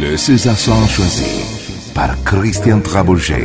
Le César choisi par Christian Trabouget.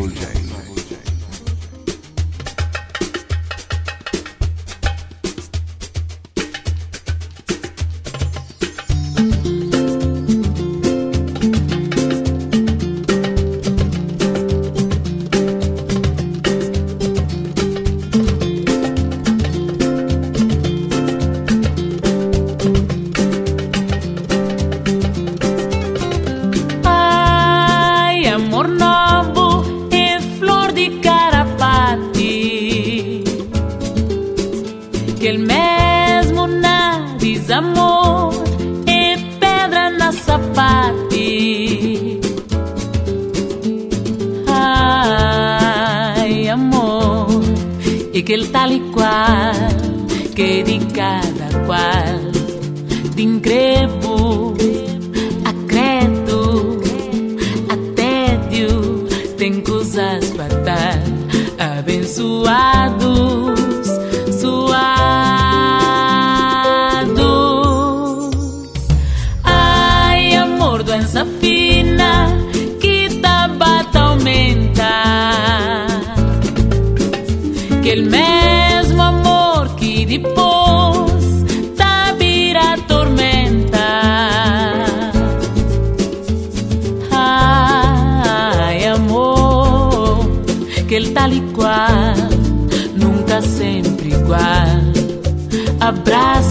abraço.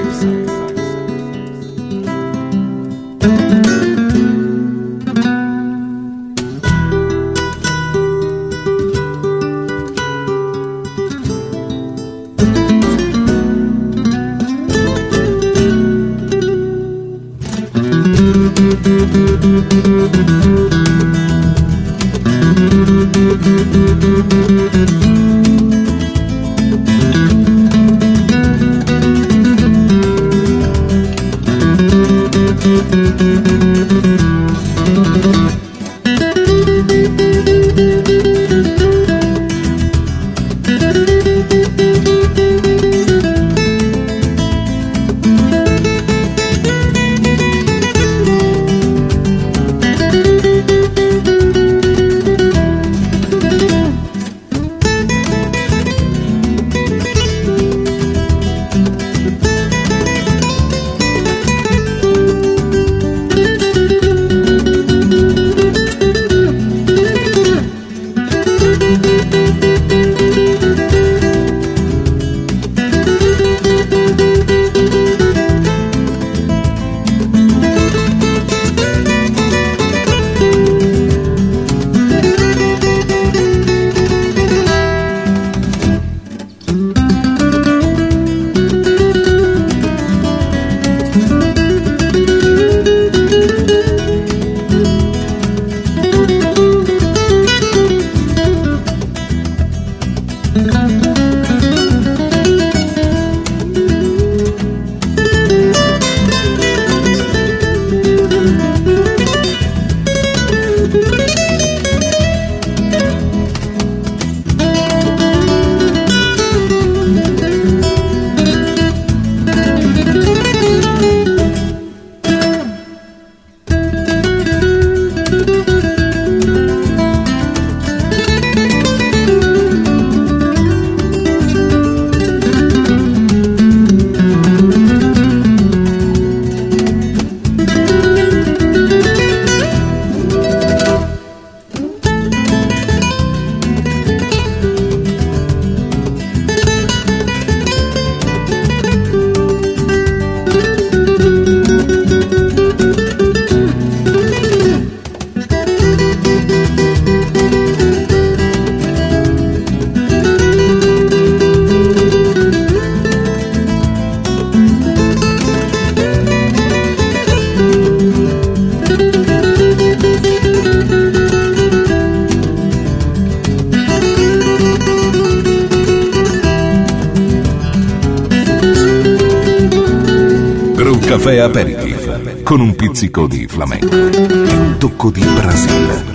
Pizzico di flamenco e un tocco di Brasile.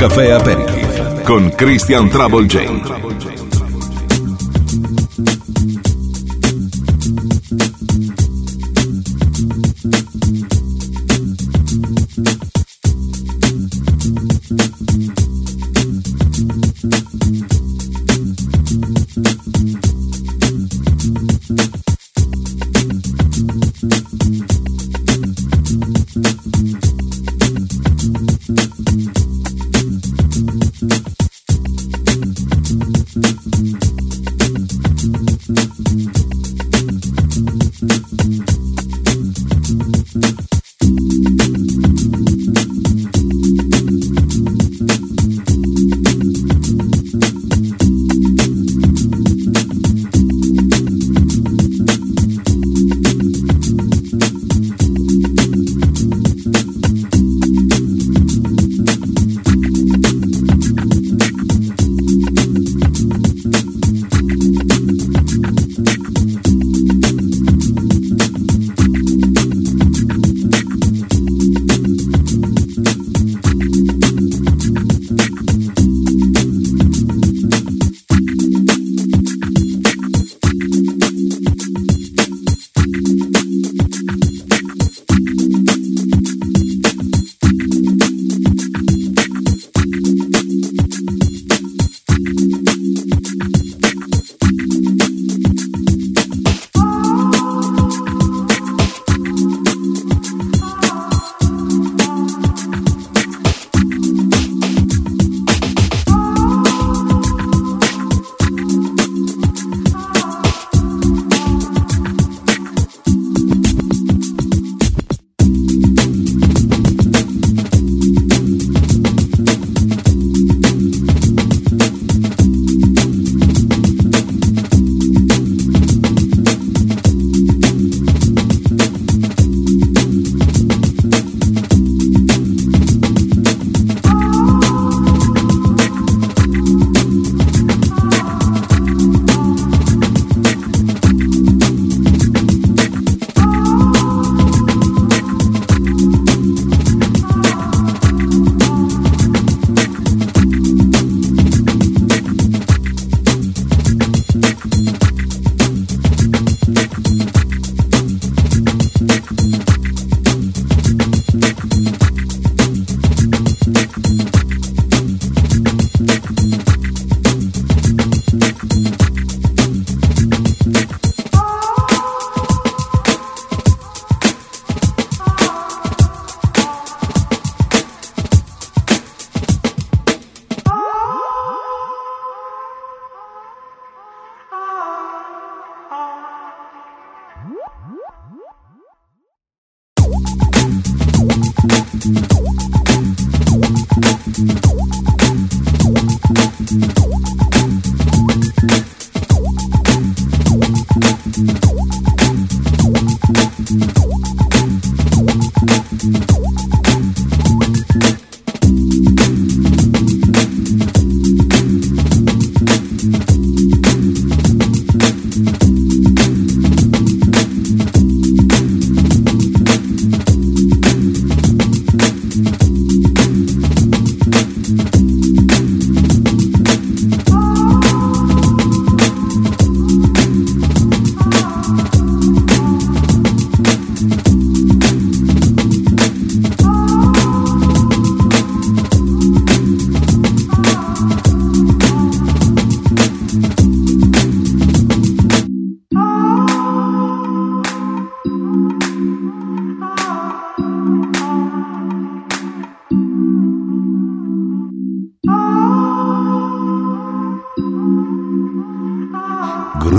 Groove Café Aperitif con Christian Trouble J.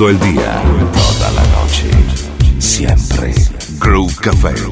Todo el día, toda la noche, siempre. Groove Café.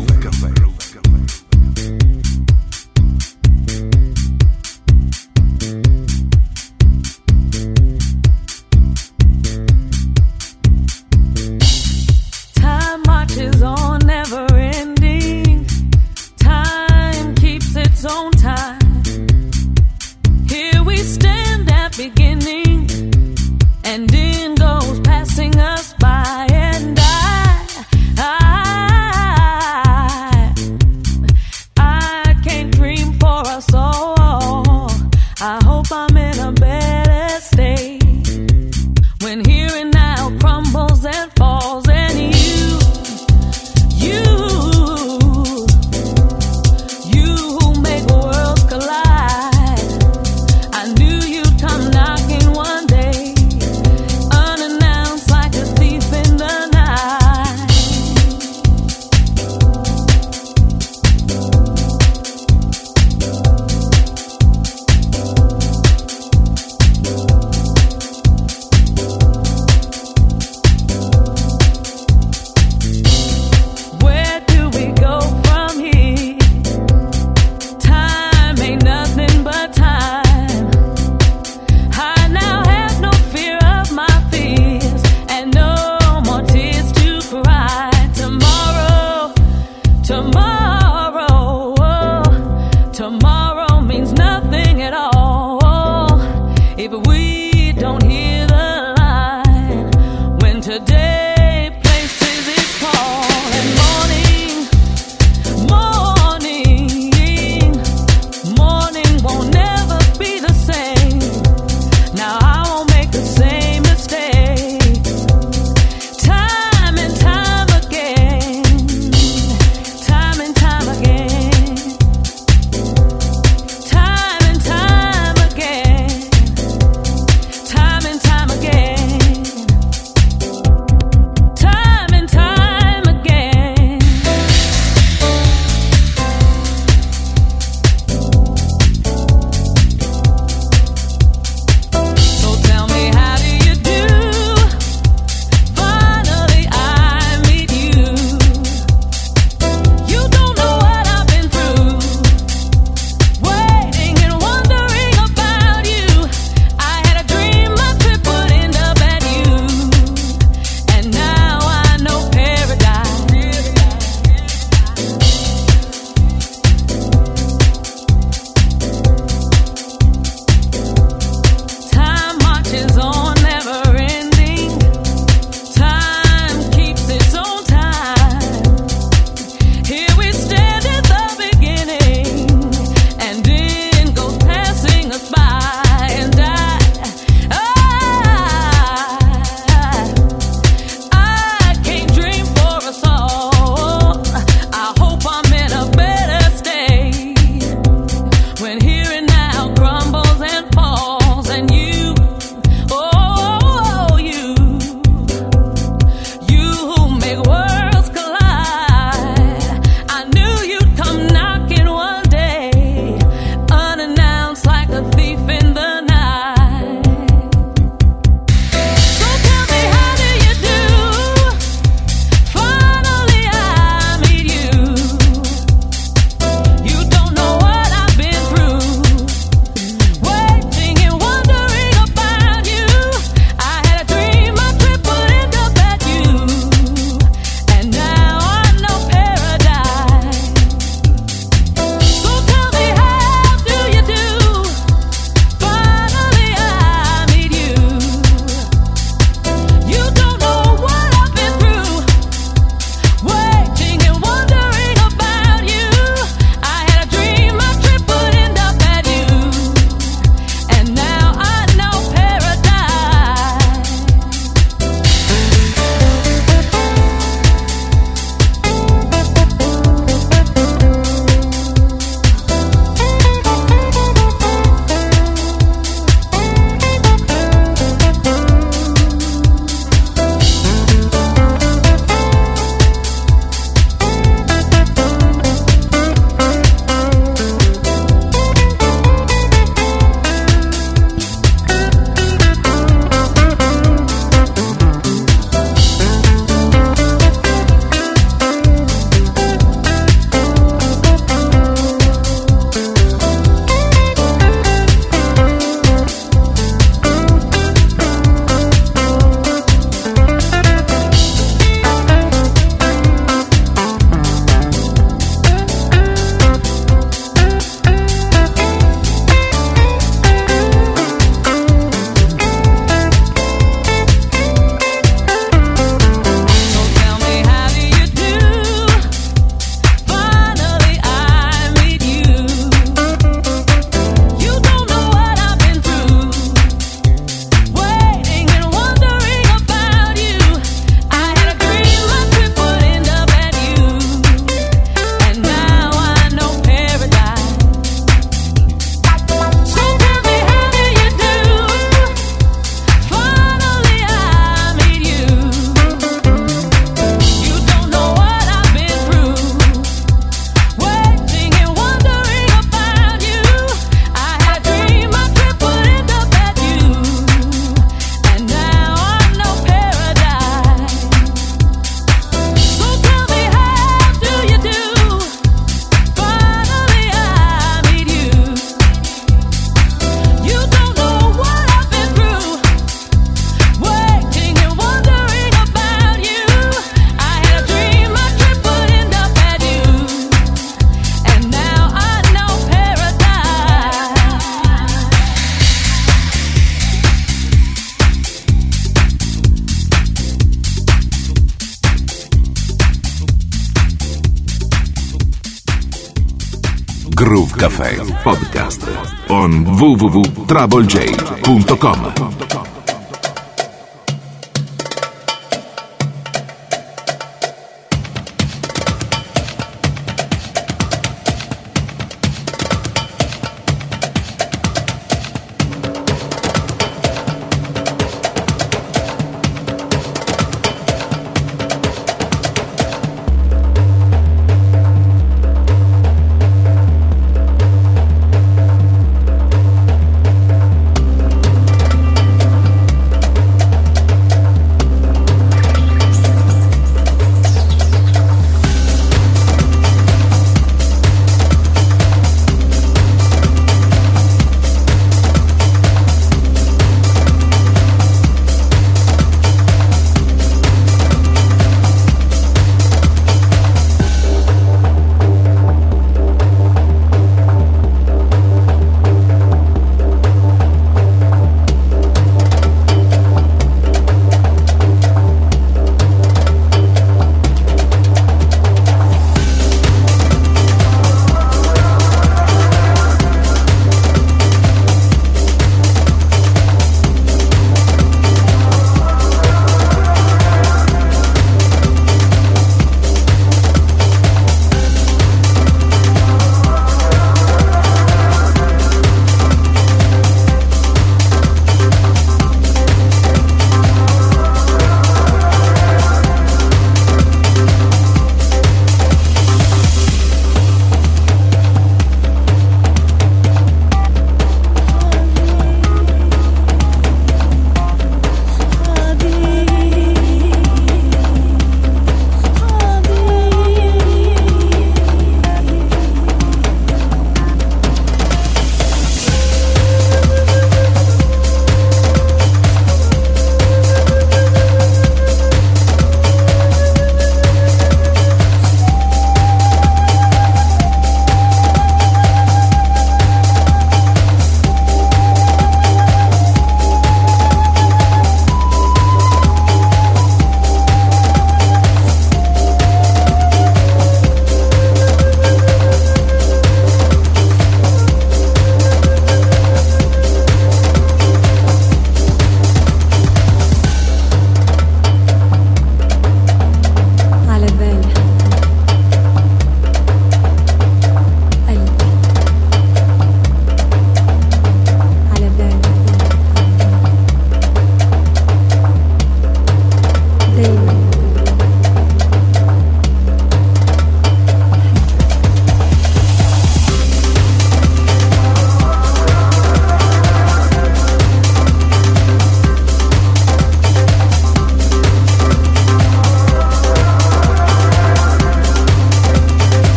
On www.troublej.com.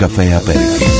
Café Aperitif.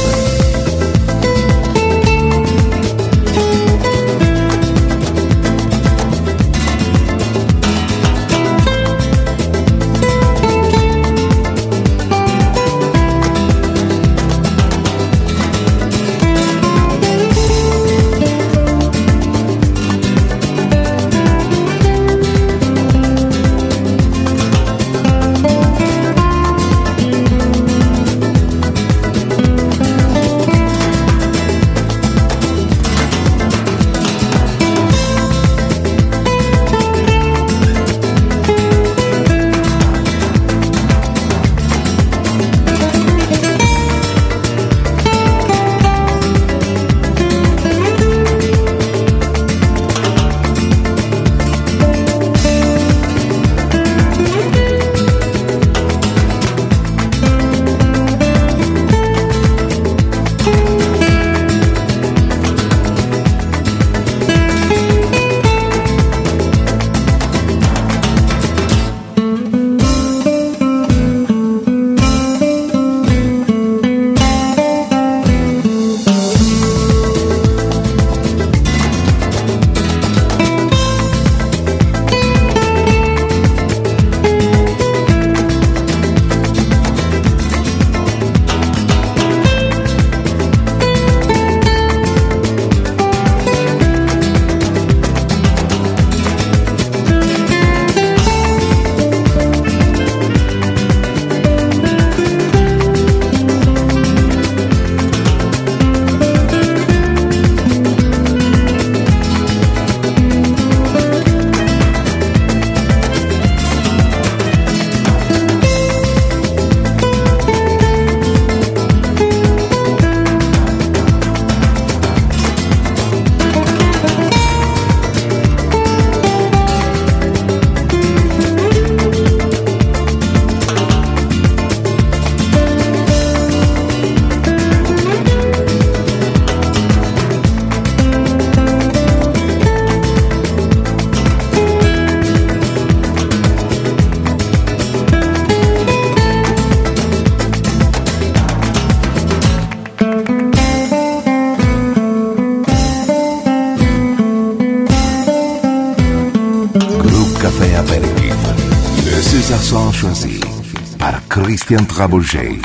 Christian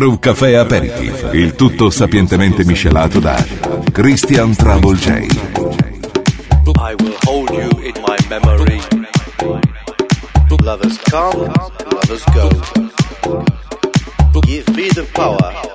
Groove Café Aperitif, il tutto sapientemente miscelato da Christian Trouble J. I will hold you in my memory. Lovers come, lovers go. Give me the power.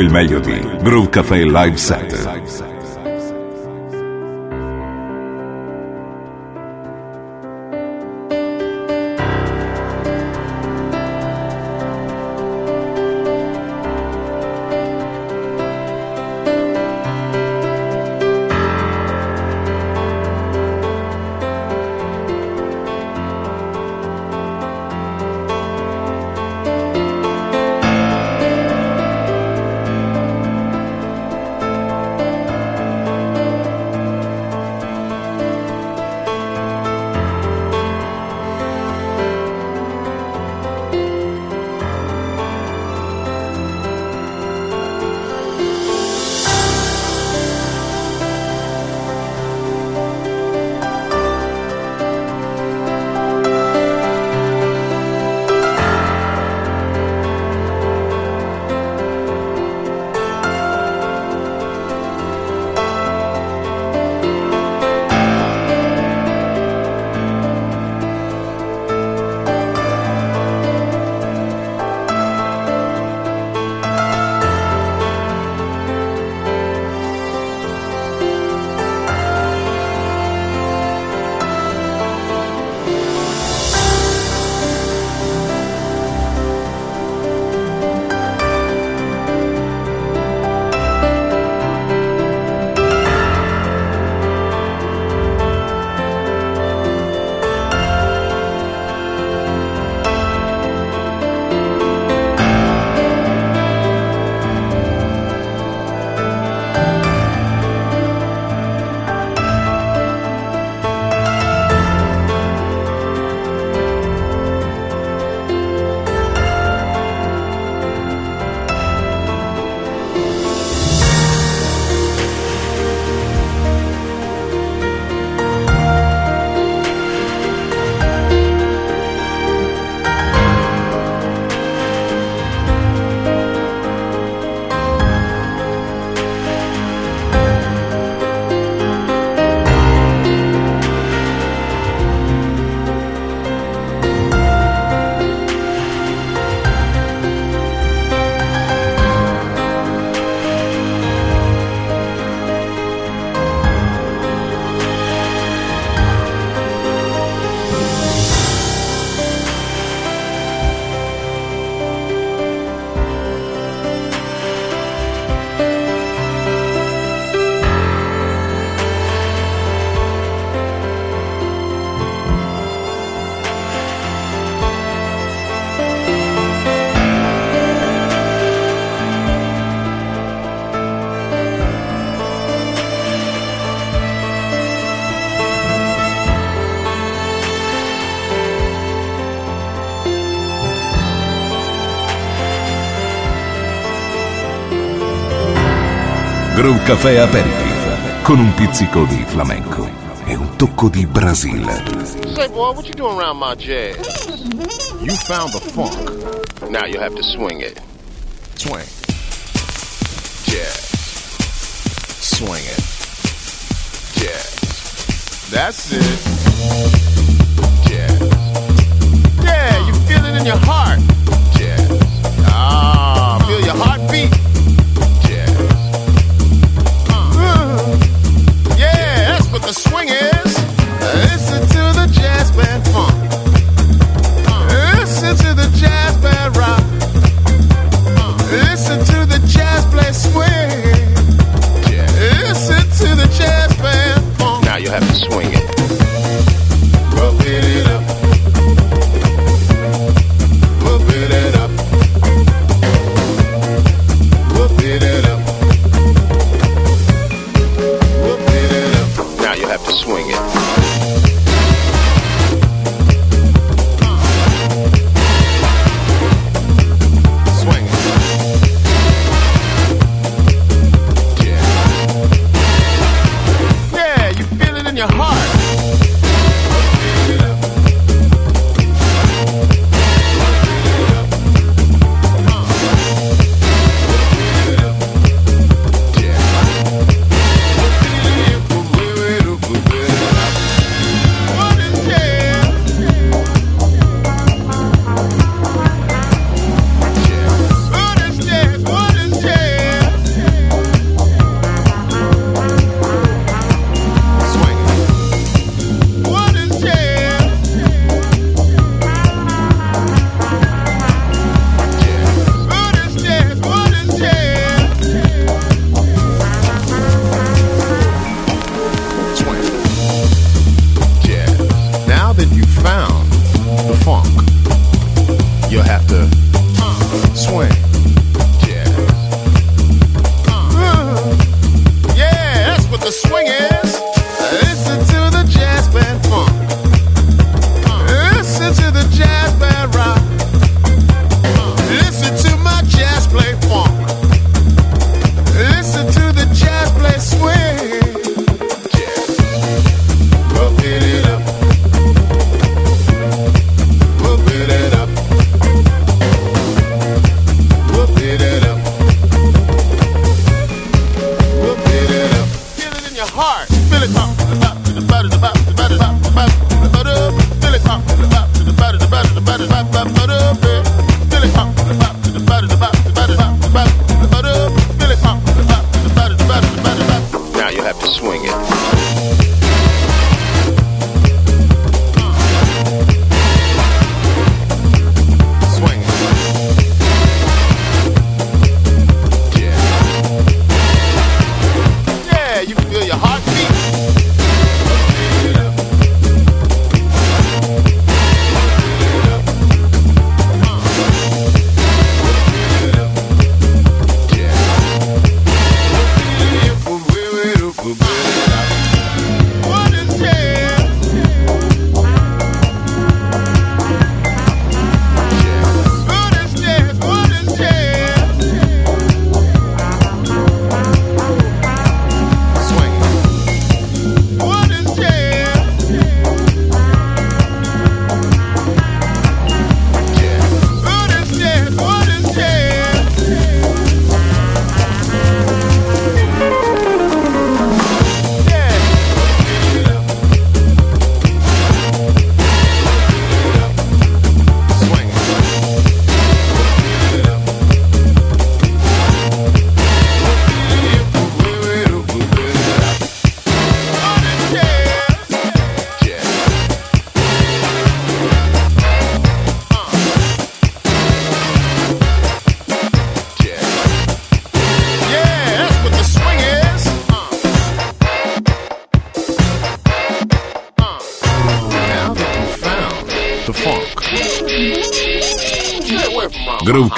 Il meglio di Groove Café Live Set. Caffè Aperitif con un pizzico di flamenco e un tocco di Brasile. Say boy, what you doing around my jazz? You found the funk. Now you have to swing it. Swing. Jazz. Swing it. Jazz. That's it. Jazz. Yeah, you feel it in your heart.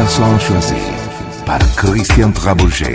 chansons choisies par Christian Trabouget.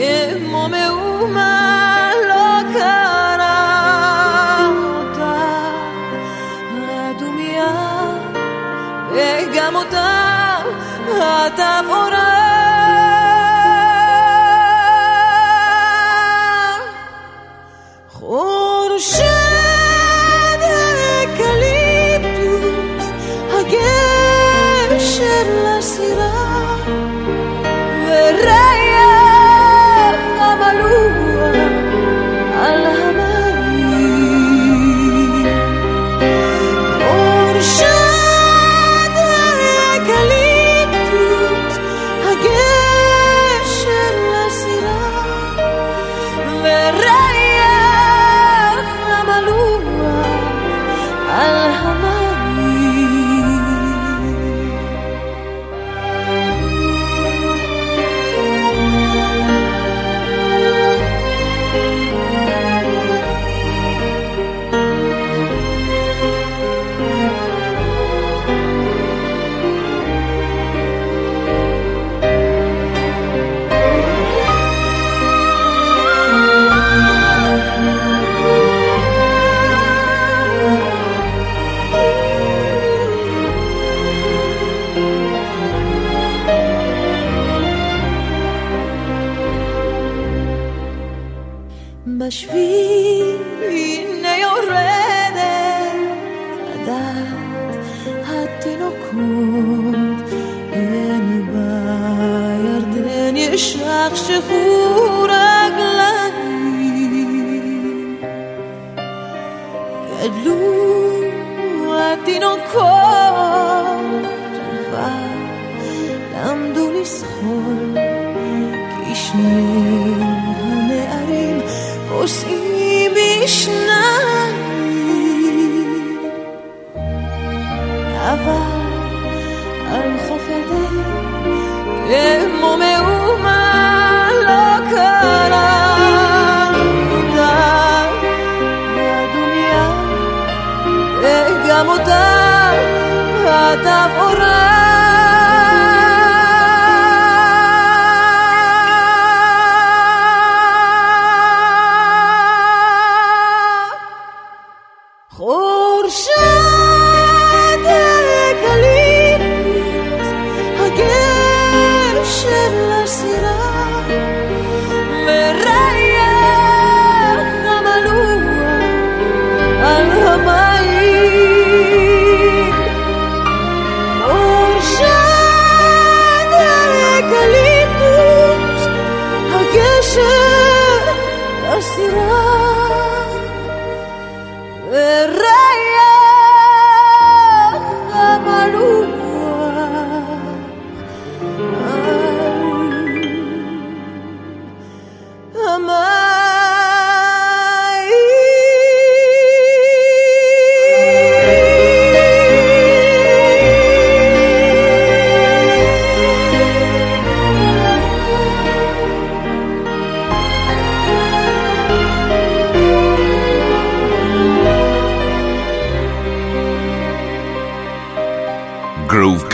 e mo me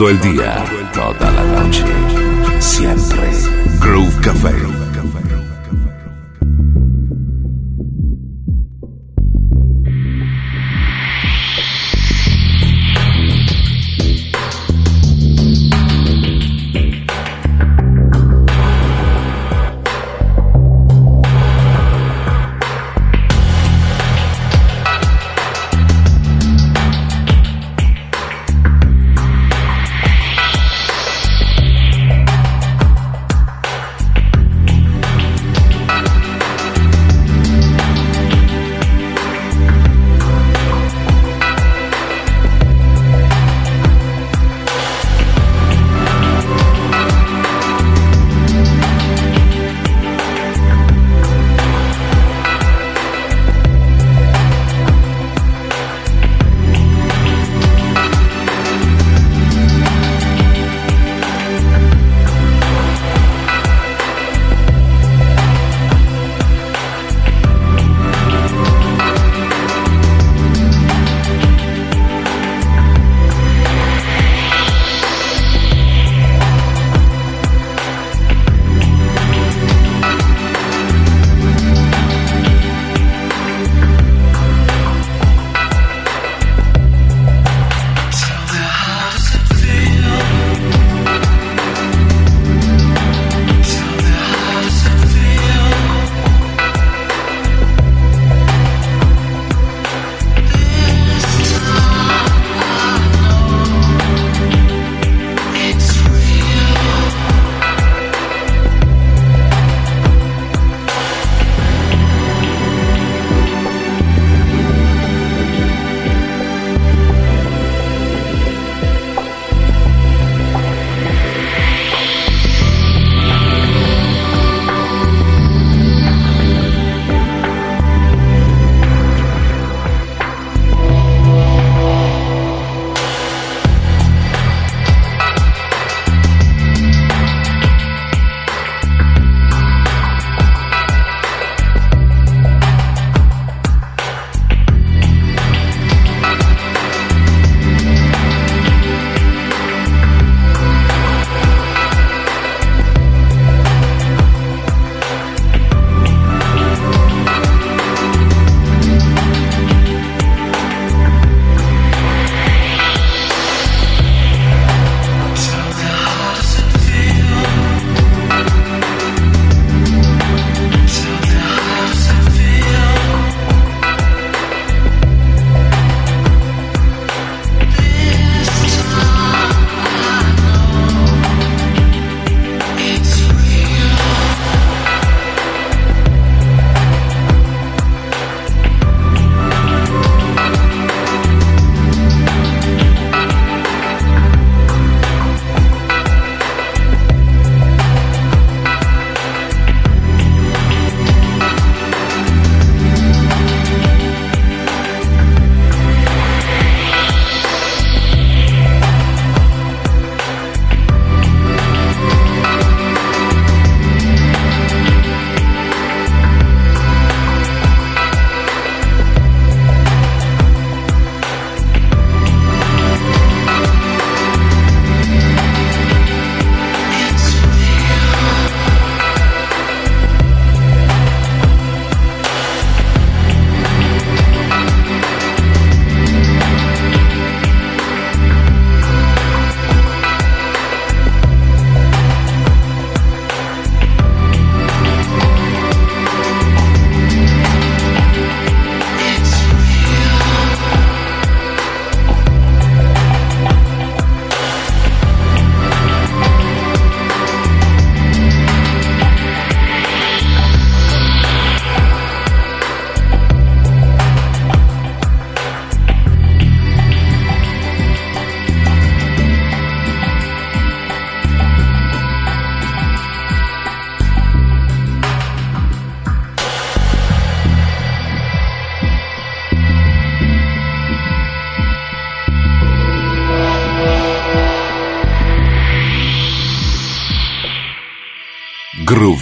Todo el día,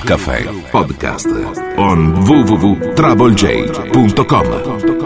Café Podcast on www.troublej.com